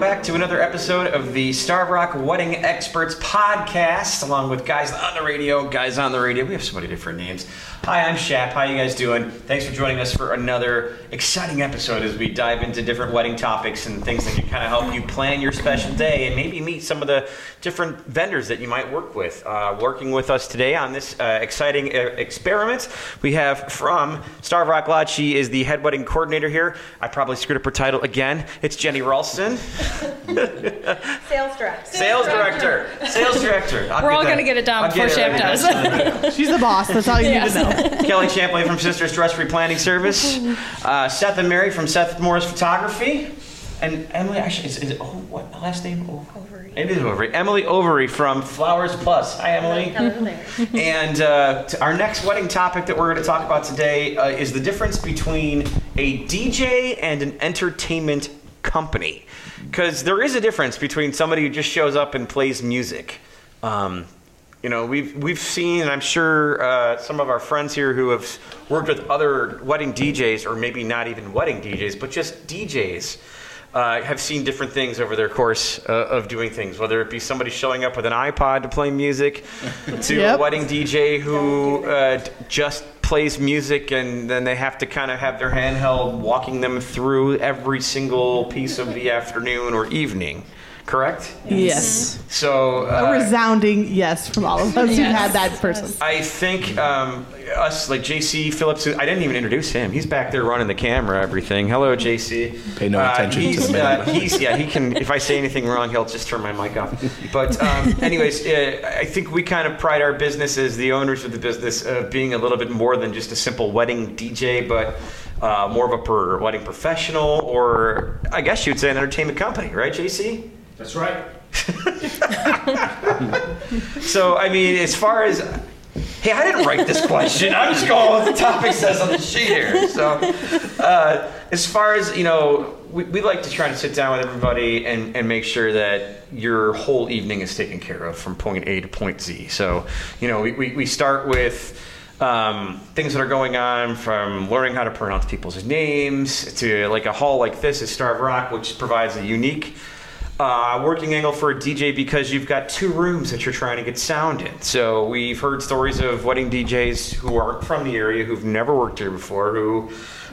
back to another episode of the Starved Rock Wedding Experts podcast, along with guys on the radio, guys on the radio. We have so many different names. Hi, I'm Shep. How you guys doing? Thanks for joining us for another exciting episode as we dive into different wedding topics and things that can kind of help you plan your special day and maybe meet some of the different vendors that you might work with. Uh, working with us today on this uh, exciting uh, experiment, we have from Starved Rock Lodge. She is the head wedding coordinator here. I probably screwed up her title again. It's Jenny Ralston, Sales director. sales director. Sales director. I'll We're all gonna get it down I'll before get it Shep does. She's the boss. That's all you need to know. Kelly Champlain from Sisters Stress-Free Planning Service. Uh, Seth and Mary from Seth Morris Photography. And Emily, actually, is, is it, oh, what last name? Overy. It is Overy. Emily Overy from Flowers Plus. Hi, Emily. Hello there. And uh, our next wedding topic that we're going to talk about today uh, is the difference between a DJ and an entertainment company. Because there is a difference between somebody who just shows up and plays music. Um, you know, we've we've seen, and I'm sure uh, some of our friends here who have worked with other wedding DJs, or maybe not even wedding DJs, but just DJs, uh, have seen different things over their course uh, of doing things. Whether it be somebody showing up with an iPod to play music, to a wedding DJ who uh, just plays music, and then they have to kind of have their handheld walking them through every single piece of the afternoon or evening. Correct. Yes. So A uh, resounding yes from all of us who've had that person. I think um, us, like JC Phillips, I didn't even introduce him. He's back there running the camera, everything. Hello, JC. Pay no attention to he's, the man. Uh, he's, yeah, he can, if I say anything wrong, he'll just turn my mic off. But, um, anyways, uh, I think we kind of pride our business as the owners of the business of being a little bit more than just a simple wedding DJ, but uh, more of a per wedding professional, or I guess you'd say an entertainment company, right, JC? That's right. So, I mean, as far as hey, I didn't write this question. I'm just going with the topic says on the sheet here. So, uh, as far as you know, we, we like to try to sit down with everybody and, and make sure that your whole evening is taken care of from point A to point Z. So, you know, we, we, we start with. Um, things that are going on from learning how to pronounce people's names to like a hall like this at Starved Rock, which provides a unique uh, working angle for a DJ because you've got two rooms that you're trying to get sound in. So we've heard stories of wedding DJs who aren't from the area, who've never worked here before, who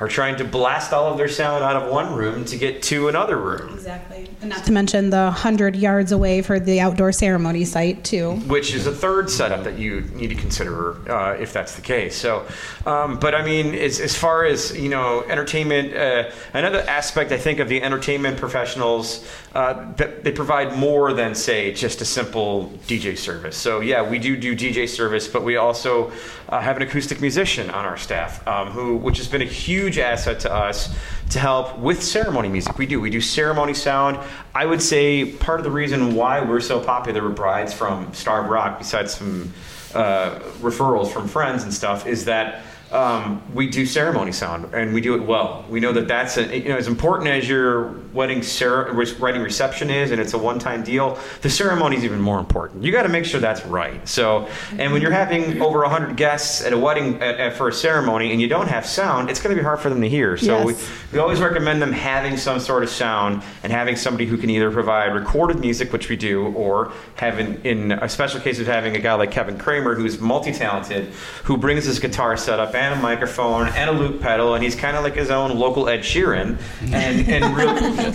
are trying to blast all of their sound out of one room to get to another room, Exactly. And not to mention the 100 yards away for the outdoor ceremony site, too. which is a third setup that you need to consider uh, if that's the case. So, um, but I mean, as, as far as you know, entertainment. Uh, another aspect I think of the entertainment professionals uh, that they provide more than say just a simple DJ service. So yeah, we do do DJ service, but we also uh, have an acoustic musician on our staff um, who, which has been a huge asset to us to help with ceremony music. We do we do ceremony sound. I would say part of the reason why we're so popular with brides from Starved Rock, besides some uh, referrals from friends and stuff, is that um, we do ceremony sound and we do it well. We know that that's a, you know as important as your wedding cer- wedding reception is, and it's a one-time deal. The ceremony is even more important. You got to make sure that's right. So, and when you're having over hundred guests at a wedding at, at, for a ceremony and you don't have sound, it's going to be hard for them to hear. So Yes. we, we always recommend them having some sort of sound and having somebody who can either provide recorded music, which we do, or having in a special case of having a guy like Kevin Kramer who's multi-talented, who brings his guitar setup and a microphone and a loop pedal, and he's kind of like his own local Ed Sheeran. And and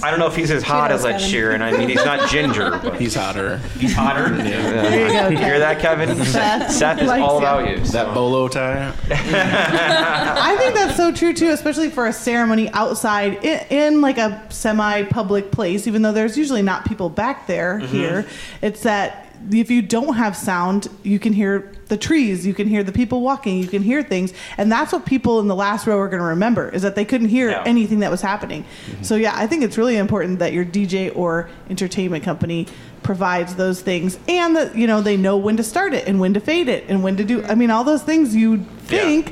I don't know if he's as hot as Ed Kevin. Sheeran. I mean, he's not ginger, but He's hotter. he's hotter. There you go, You hear that, Kevin? Seth Seth is all about you. That bolo tie. I think that's so true too, especially for a ceremony outside in, in like a semi-public place. Even though there's usually not people back there mm-hmm. here, it's that if you don't have sound, you can hear the trees, you can hear the people walking, you can hear things, and that's what people in the last row are going to remember is that they couldn't hear Yeah. anything that was happening. Mm-hmm. So yeah, I think it's really important that your DJ or entertainment company provides those things and that you know they know when to start it and when to fade it and when to do i mean all those things you think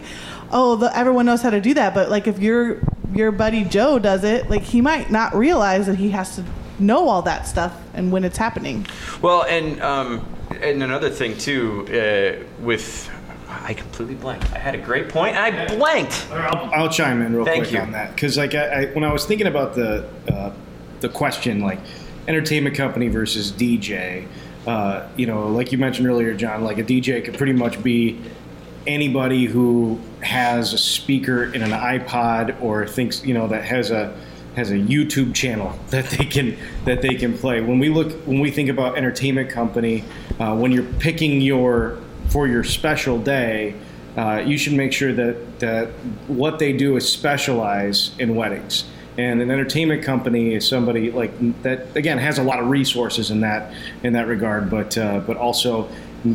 oh the, everyone knows how to do that but like if your your buddy joe does it like he might not realize that he has to know all that stuff and when it's happening Well, and um, and another thing too, uh, with I completely blanked. I had a great point, and I blanked. I'll, I'll chime in real Thank quick you. on that because, like, I, I, when I was thinking about the uh, the question like entertainment company versus DJ. Uh, you know, like you mentioned earlier, John, like a DJ could pretty much be anybody who has a speaker in an iPod or thinks you know that has a has a YouTube channel that they can that they can play. When we look when we think about entertainment company, uh, when you're picking your for your special day, uh, you should make sure that that what they do is specialize in weddings. And an entertainment company is somebody like that again has a lot of resources in that in that regard, but uh, but also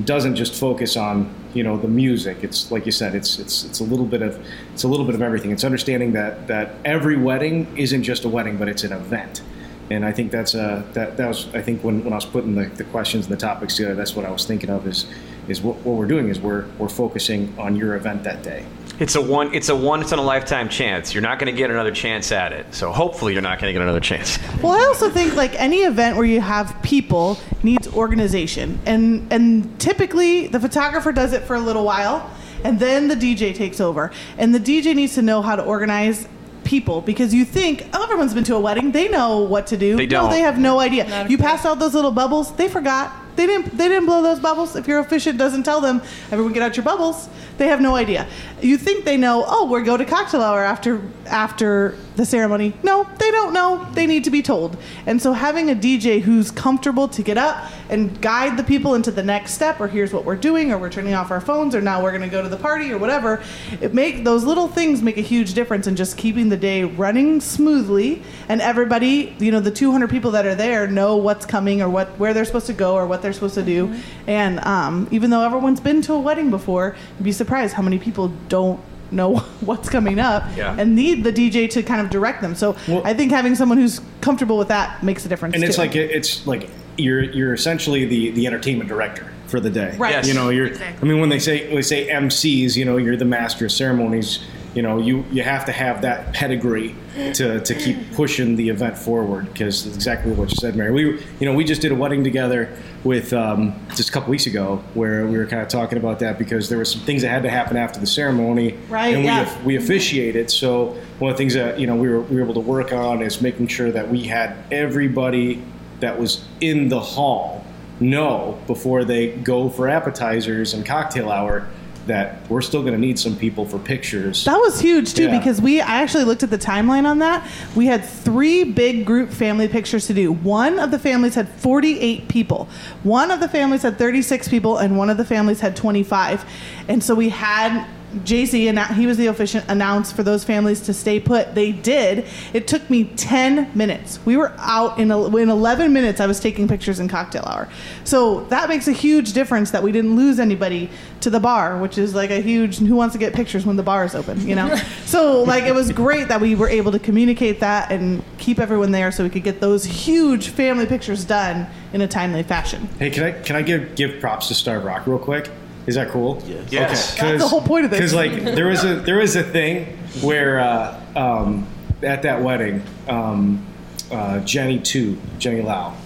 doesn't just focus on you know the music. It's like you said, it's it's it's a little bit of it's a little bit of everything. It's understanding that that every wedding isn't just a wedding, but it's an event. And I think that's uh that that was I think when, when I was putting the, the questions and the topics together, that's what I was thinking of is is what, what we're doing is we're we're focusing on your event that day. It's a one. It's a once in a lifetime chance. You're not going to get another chance at it. So hopefully, you're not going to get another chance. Well, I also think like any event where you have people needs organization, and and typically the photographer does it for a little while, and then the DJ takes over, and the DJ needs to know how to organize people because you think oh, everyone's been to a wedding, they know what to do. They don't. they have no idea. You passed out those little bubbles, they forgot. They didn't. They didn't blow those bubbles. If your officiant doesn't tell them, everyone get out your bubbles. They have no idea. You think they know? Oh, we're go to cocktail hour after after the ceremony. No, they don't know. They need to be told. And so having a DJ who's comfortable to get up and guide the people into the next step, or here's what we're doing, or we're turning off our phones, or now we're going to go to the party, or whatever. It make those little things make a huge difference in just keeping the day running smoothly, and everybody, you know, the 200 people that are there know what's coming or what where they're supposed to go or what they're supposed to do. And um, even though everyone's been to a wedding before, you'd be surprised how many people don't know what's coming up Yeah. and need the DJ to kind of direct them. So Well- I think having someone who's comfortable with that makes a difference. and it's like it's like you're you're essentially the the entertainment director for the day Right. Yes. you know you're Exactly. i mean when they say when they say mcs you know you're the master of ceremonies you know you you have to have that pedigree to to keep pushing the event forward because exactly what you said mary we you know we just did a wedding together with um, just a couple weeks ago where we were kind of talking about that because there were some things that had to happen after the ceremony Right, and we yeah. we officiated. So one of the things that you know we were we were able to work on is making sure that we had everybody that was in the hall know before they go for appetizers and cocktail hour that we're still going to need some people for pictures. That was huge too Yeah. because we I actually looked at the timeline on that. We had three big group family pictures to do. One of the families had 48 people. One of the families had 36 people and one of the families had 25. And so we had JC and he was the officiant announced for those families to stay put. They did. It took me 10 minutes. We were out in in 11 minutes I was taking pictures in cocktail hour. So that makes a huge difference that we didn't lose anybody to the bar, which is like a huge who wants to get pictures when the bar is open, you know? so like it was great that we were able to communicate that and keep everyone there so we could get those huge family pictures done in a timely fashion. Hey, can I can I give give props to Starved Rock real quick? Is that cool? Yes. Yes. That's the whole point of this. Because like there was a there was a thing where uh, um, at that wedding, um, uh, Jenny two Jenny Lau.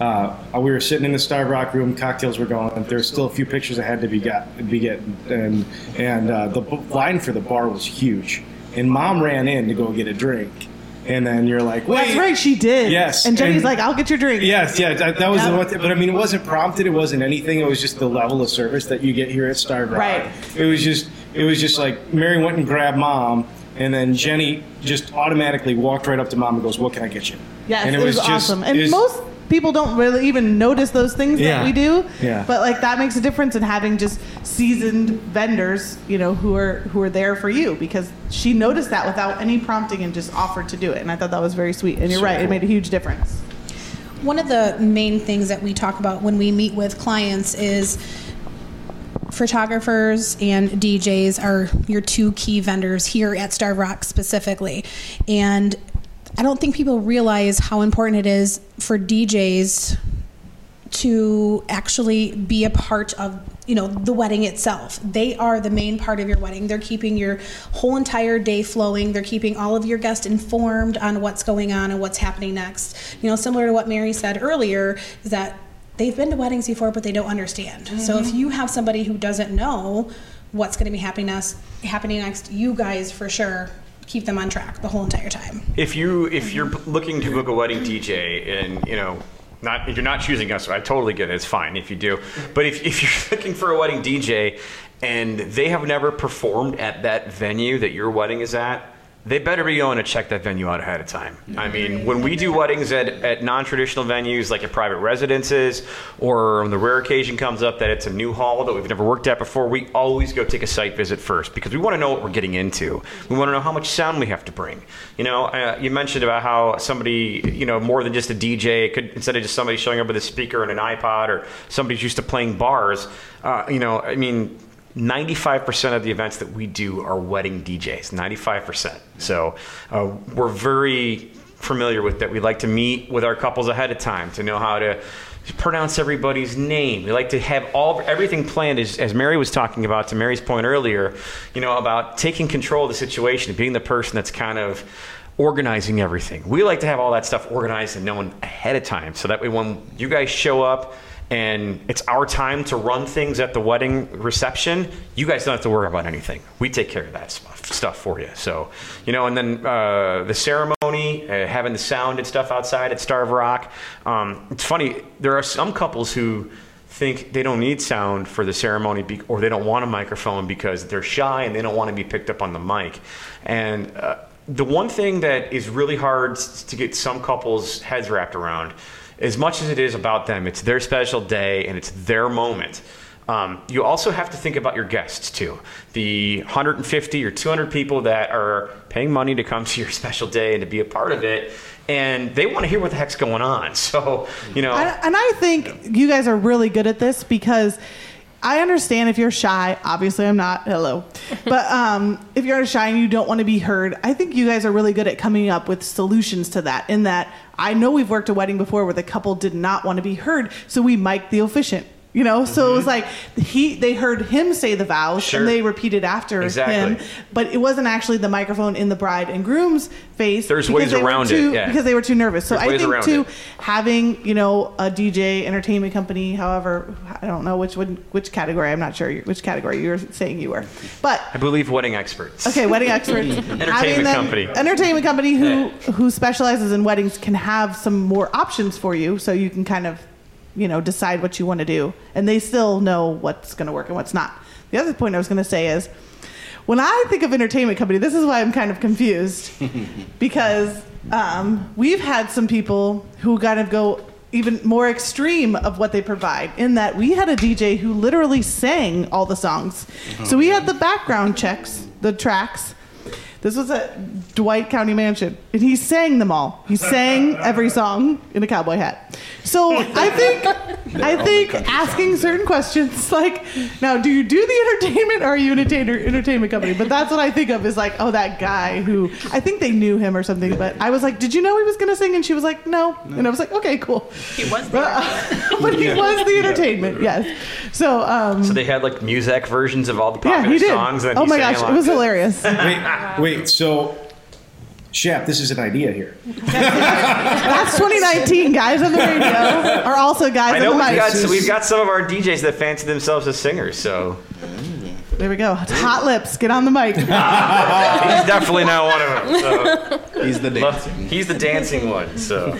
Uh, we were sitting in the Starved Rock room. Cocktails were going. There were still a few pictures that had to be got be getting, and and uh, the b- line for the bar was huge. And mom ran in to go get a drink, and then you're like, wait, That's right, she did. Yes, And Jenny's and- like, I'll get your drink. Yes, yeah, that, that was Yeah. the one. Thing, but I mean, it wasn't prompted. It wasn't anything. It was just the level of service that you get here at Starved Rock. Right. It was just, it was just like Mary went and grabbed mom, and then Jenny just automatically walked right up to mom and goes, "What can I get you?" Yes, and it, was, just- awesome. And was- most people don't really even notice those things Yeah. that we do. Yeah. But like that makes a difference in having just seasoned vendors, you know, who are who are there for you because she noticed that without any prompting and just offered to do it. And I thought that was very sweet. And you're So right, it made a huge difference. One of the main things that we talk about when we meet with clients is photographers and DJs are your two key vendors here at Starved Rock specifically. And I don't think people realize how important it is for DJs to actually be a part of you know the wedding itself. They are the main part of your wedding. They're keeping your whole entire day flowing. They're keeping all of your guests informed on what's going on and what's happening next. You know similar to what mary said earlier is that they've been to weddings before but they don't understand. So if mm-hmm. you have somebody who doesn't know what's going to be happening next happening next you guys for sure keep them on track the whole entire time. If you if you're looking to book a wedding DJ and you know not if you're not choosing us, I totally get it. It's fine if you do. But if, if you're looking for a wedding DJ and they have never performed at that venue that your wedding is at, they better be going to check that venue out ahead of time. I mean, when we do weddings at, at non-traditional venues like at private residences, or on the rare occasion comes up that it's a new hall that we've never worked at before, we always go take a site visit first because we want to know what we're getting into. We want to know how much sound we have to bring. You know, uh, you mentioned about how somebody, you know, more than just a DJ could instead of just somebody showing up with a speaker and an iPod, or somebody's used to playing bars. Uh, you know, I mean 95% of the events that we do are wedding DJs, 95%. So uh, we're very familiar with that. We like to meet with our couples ahead of time to know how to pronounce everybody's name. We like to have all everything planned as, as Mary was talking about to Mary's point earlier, you know, about taking control of the situation, being the person that's kind of organizing everything. We like to have all that stuff organized and known ahead of time so that way when you guys show up and it's our time to run things at the wedding reception, you guys don't have to worry about anything. We take care of that stuff, for you. So, you know, and then uh, the ceremony, uh, having the sound and stuff outside at Starved Rock. Um, it's funny, there are some couples who think they don't need sound for the ceremony be- or they don't want a microphone because they're shy and they don't want to be picked up on the mic. And uh, the one thing that is really hard to get some couples' heads wrapped around as much as it is about them, it's their special day and it's their moment. Um, you also have to think about your guests too. The 150 or 200 people that are paying money to come to your special day and to be a part of it, and they want to hear what the heck's going on. So, you know, And, and I think you guys are really good at this because I understand if you're shy. Obviously, I'm not. Hello, but um, if you're shy and you don't want to be heard, I think you guys are really good at coming up with solutions to that. In that, I know we've worked a wedding before where the couple did not want to be heard, so we mic'd the officiant. You know, so it was mm-hmm. like he they heard him say the vows Sure. and they repeated after Exactly. him, but it wasn't actually the microphone in the bride and groom's face. There's because ways they were around it, too- yeah. because they were too nervous. So There's I think too, it. having you know a DJ entertainment company, however, I don't know which one, which category. I'm not sure which category you're saying you were, but I believe wedding experts. okay, wedding experts, entertainment company. entertainment company who who specializes in weddings can have some more options for you, so you can kind of you know decide what you want to do, and they still know what's going to work and what's not. The other point I was going to say is. When I think of entertainment company, this is why I'm kind of confused because um, we've had some people who kind of go even more extreme of what they provide in that we had a DJ who literally sang all the songs. so we had the background checks, the tracks. This was at Dwight County Mansion, and he sang them all. He sang every song in a cowboy hat. So I think, I think asking certain questions like, now, do you do the entertainment or are you an entertainer, entertainment company? But that's what I think of is like, oh, that guy who I think they knew him or something. But I was like, did you know he was going to sing? And she was like, no. And I was like, okay, cool. He was But, there. but he was the entertainment, yes. So, um, So they had like music versions of all the popular yeah, he did. songs. And Oh he my sang gosh, it along was hilarious. Wait, wait. So, Shep, this is an idea here. That's 2019. Guys on the radio are also guys I know on the we've mic. got, we've got some of our DJs that fancy themselves as singers, so mm-hmm. There we go. Hot lips. Get on the mic. he's definitely not one of them. So. He's the dancing. He's the dancing one. So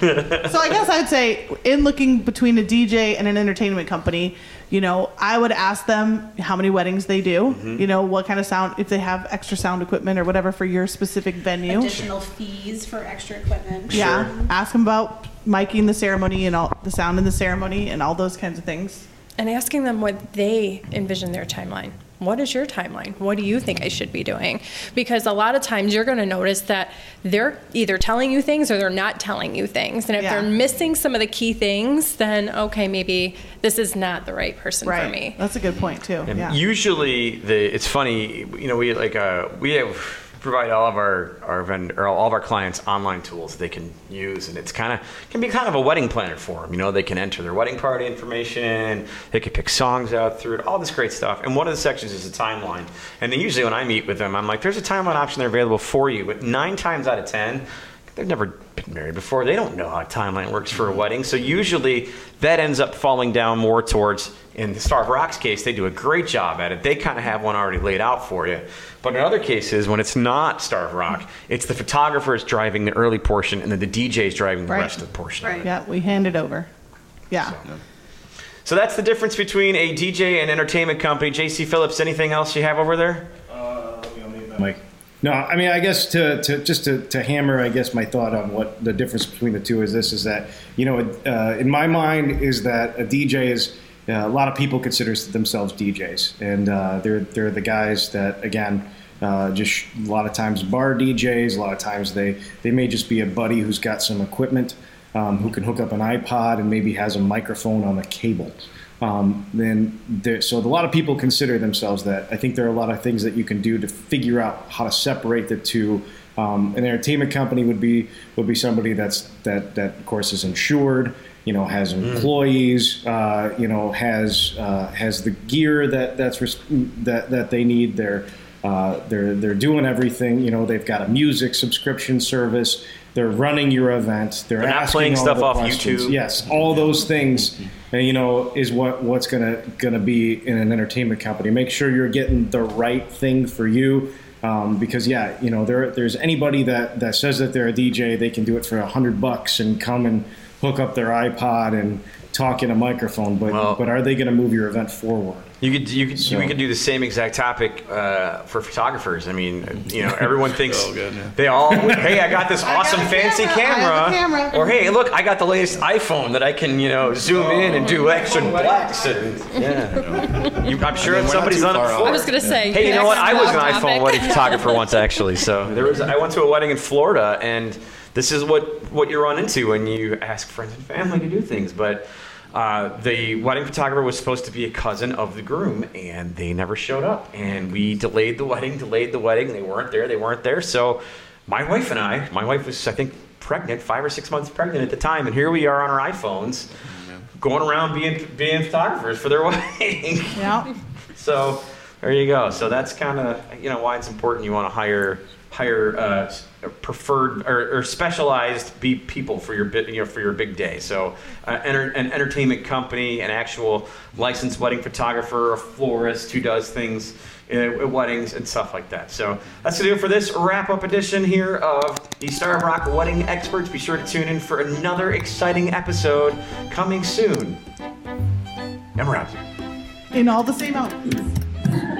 so I guess I'd say in looking between a DJ and an entertainment company, you know, I would ask them how many weddings they do. Mm-hmm. You know, what kind of sound, if they have extra sound equipment or whatever for your specific venue. Additional fees for extra equipment. Yeah. Ask them about miking the ceremony and all the sound in the ceremony and all those kinds of things. And asking them what they envision their timeline. What is your timeline? What do you think I should be doing? Because a lot of times you're going to notice that they're either telling you things or they're not telling you things. And if Yeah. they're missing some of the key things, then okay, maybe this is not the right person Right. for me. That's a good point too. And yeah. usually the it's funny you know we like uh we have provide all of our our vend- or all of our clients online tools they can use and it's kind of can be kind of a wedding planner for them you know? They can enter their wedding party information they can pick songs out through it all this great stuff. And one of the sections is a timeline. And then usually when i meet with them i'm like there's a timeline option there available for you. But nine times out of ten they've never married before. They don't know how a timeline works for a wedding. So usually that ends up falling down more towards, in the Starved Rock's case, they do a great job at it. They kind of have one already laid out for you. But in other cases, when it's not Starved Rock, it's the photographer is driving the early portion and then the DJ is driving the Right. rest of the portion. Right. Yeah, we hand it over. Yeah. So that's the difference between a DJ and entertainment company. JC Phillips, anything else you have over there? Mike. No, I mean, I guess to, to just to, to hammer, I guess my thought on what the difference between the two is this: is that you know, uh, in my mind, is that a DJ is uh, a lot of people consider themselves DJs, and uh, they're they're the guys that again. Uh, just a lot of times bar DJs. A lot of times they they may just be a buddy who's got some equipment, um, who can hook up an iPod and maybe has a microphone on a cable. Um, then there, so a lot of people consider themselves that. I think there are a lot of things that you can do to figure out how to separate the two. Um, an entertainment company would be would be somebody that's that that of course is insured. You know, has employees. Uh, you know, has uh, has the gear that that's res- that that they need. They're uh, they're they're doing everything. You know, they've got a music subscription service. They're running your event. They're, They're not playing stuff the off questions. YouTube. Yes, all those things, and you know, is what what's gonna gonna be in an entertainment company. Make sure you're getting the right thing for you, um, because yeah, you know, there there's anybody that that says that they're a DJ, they can do it for a hundred bucks and come and hook up their iPod and talk in a microphone, but Well- but are they gonna move your event forward? You could you could So- we could do the same exact topic uh, for photographers. I mean, you know, everyone thinks Oh, good, yeah. they all, hey, I got this I got awesome a fancy camera. I camera, have a camera. or hey, look, I got the latest iPhone that I can you know zoom in and do extra blacks and yeah. You, I'm sure I mean, somebody's too done it far I was gonna say. Hey, you know what? I was an next iPhone topic. wedding photographer once, actually. So there was. I went to a wedding in Florida, and this is what what you run into when you ask friends and family to do things. But uh, the wedding photographer was supposed to be a cousin of the groom, and they never showed up. And we delayed the wedding, delayed the wedding. They weren't there. They weren't there. So my wife and I, my wife was, I think, pregnant, five or six months pregnant at the time, and here we are on our iPhones. Going around being being photographers for their wedding. Yeah. So there you go. So that's kind of you know why it's important. You want to hire hire uh, preferred or, or specialized be people for your bit you know for your big day. So uh, enter, an entertainment company, an actual licensed wedding photographer, a florist who does things. uh, At weddings and stuff like that. So that's gonna do it for this wrap up edition here of the Starved Rock Wedding Experts. Be sure to tune in for another exciting episode coming soon. And we're out. In all the same outfits.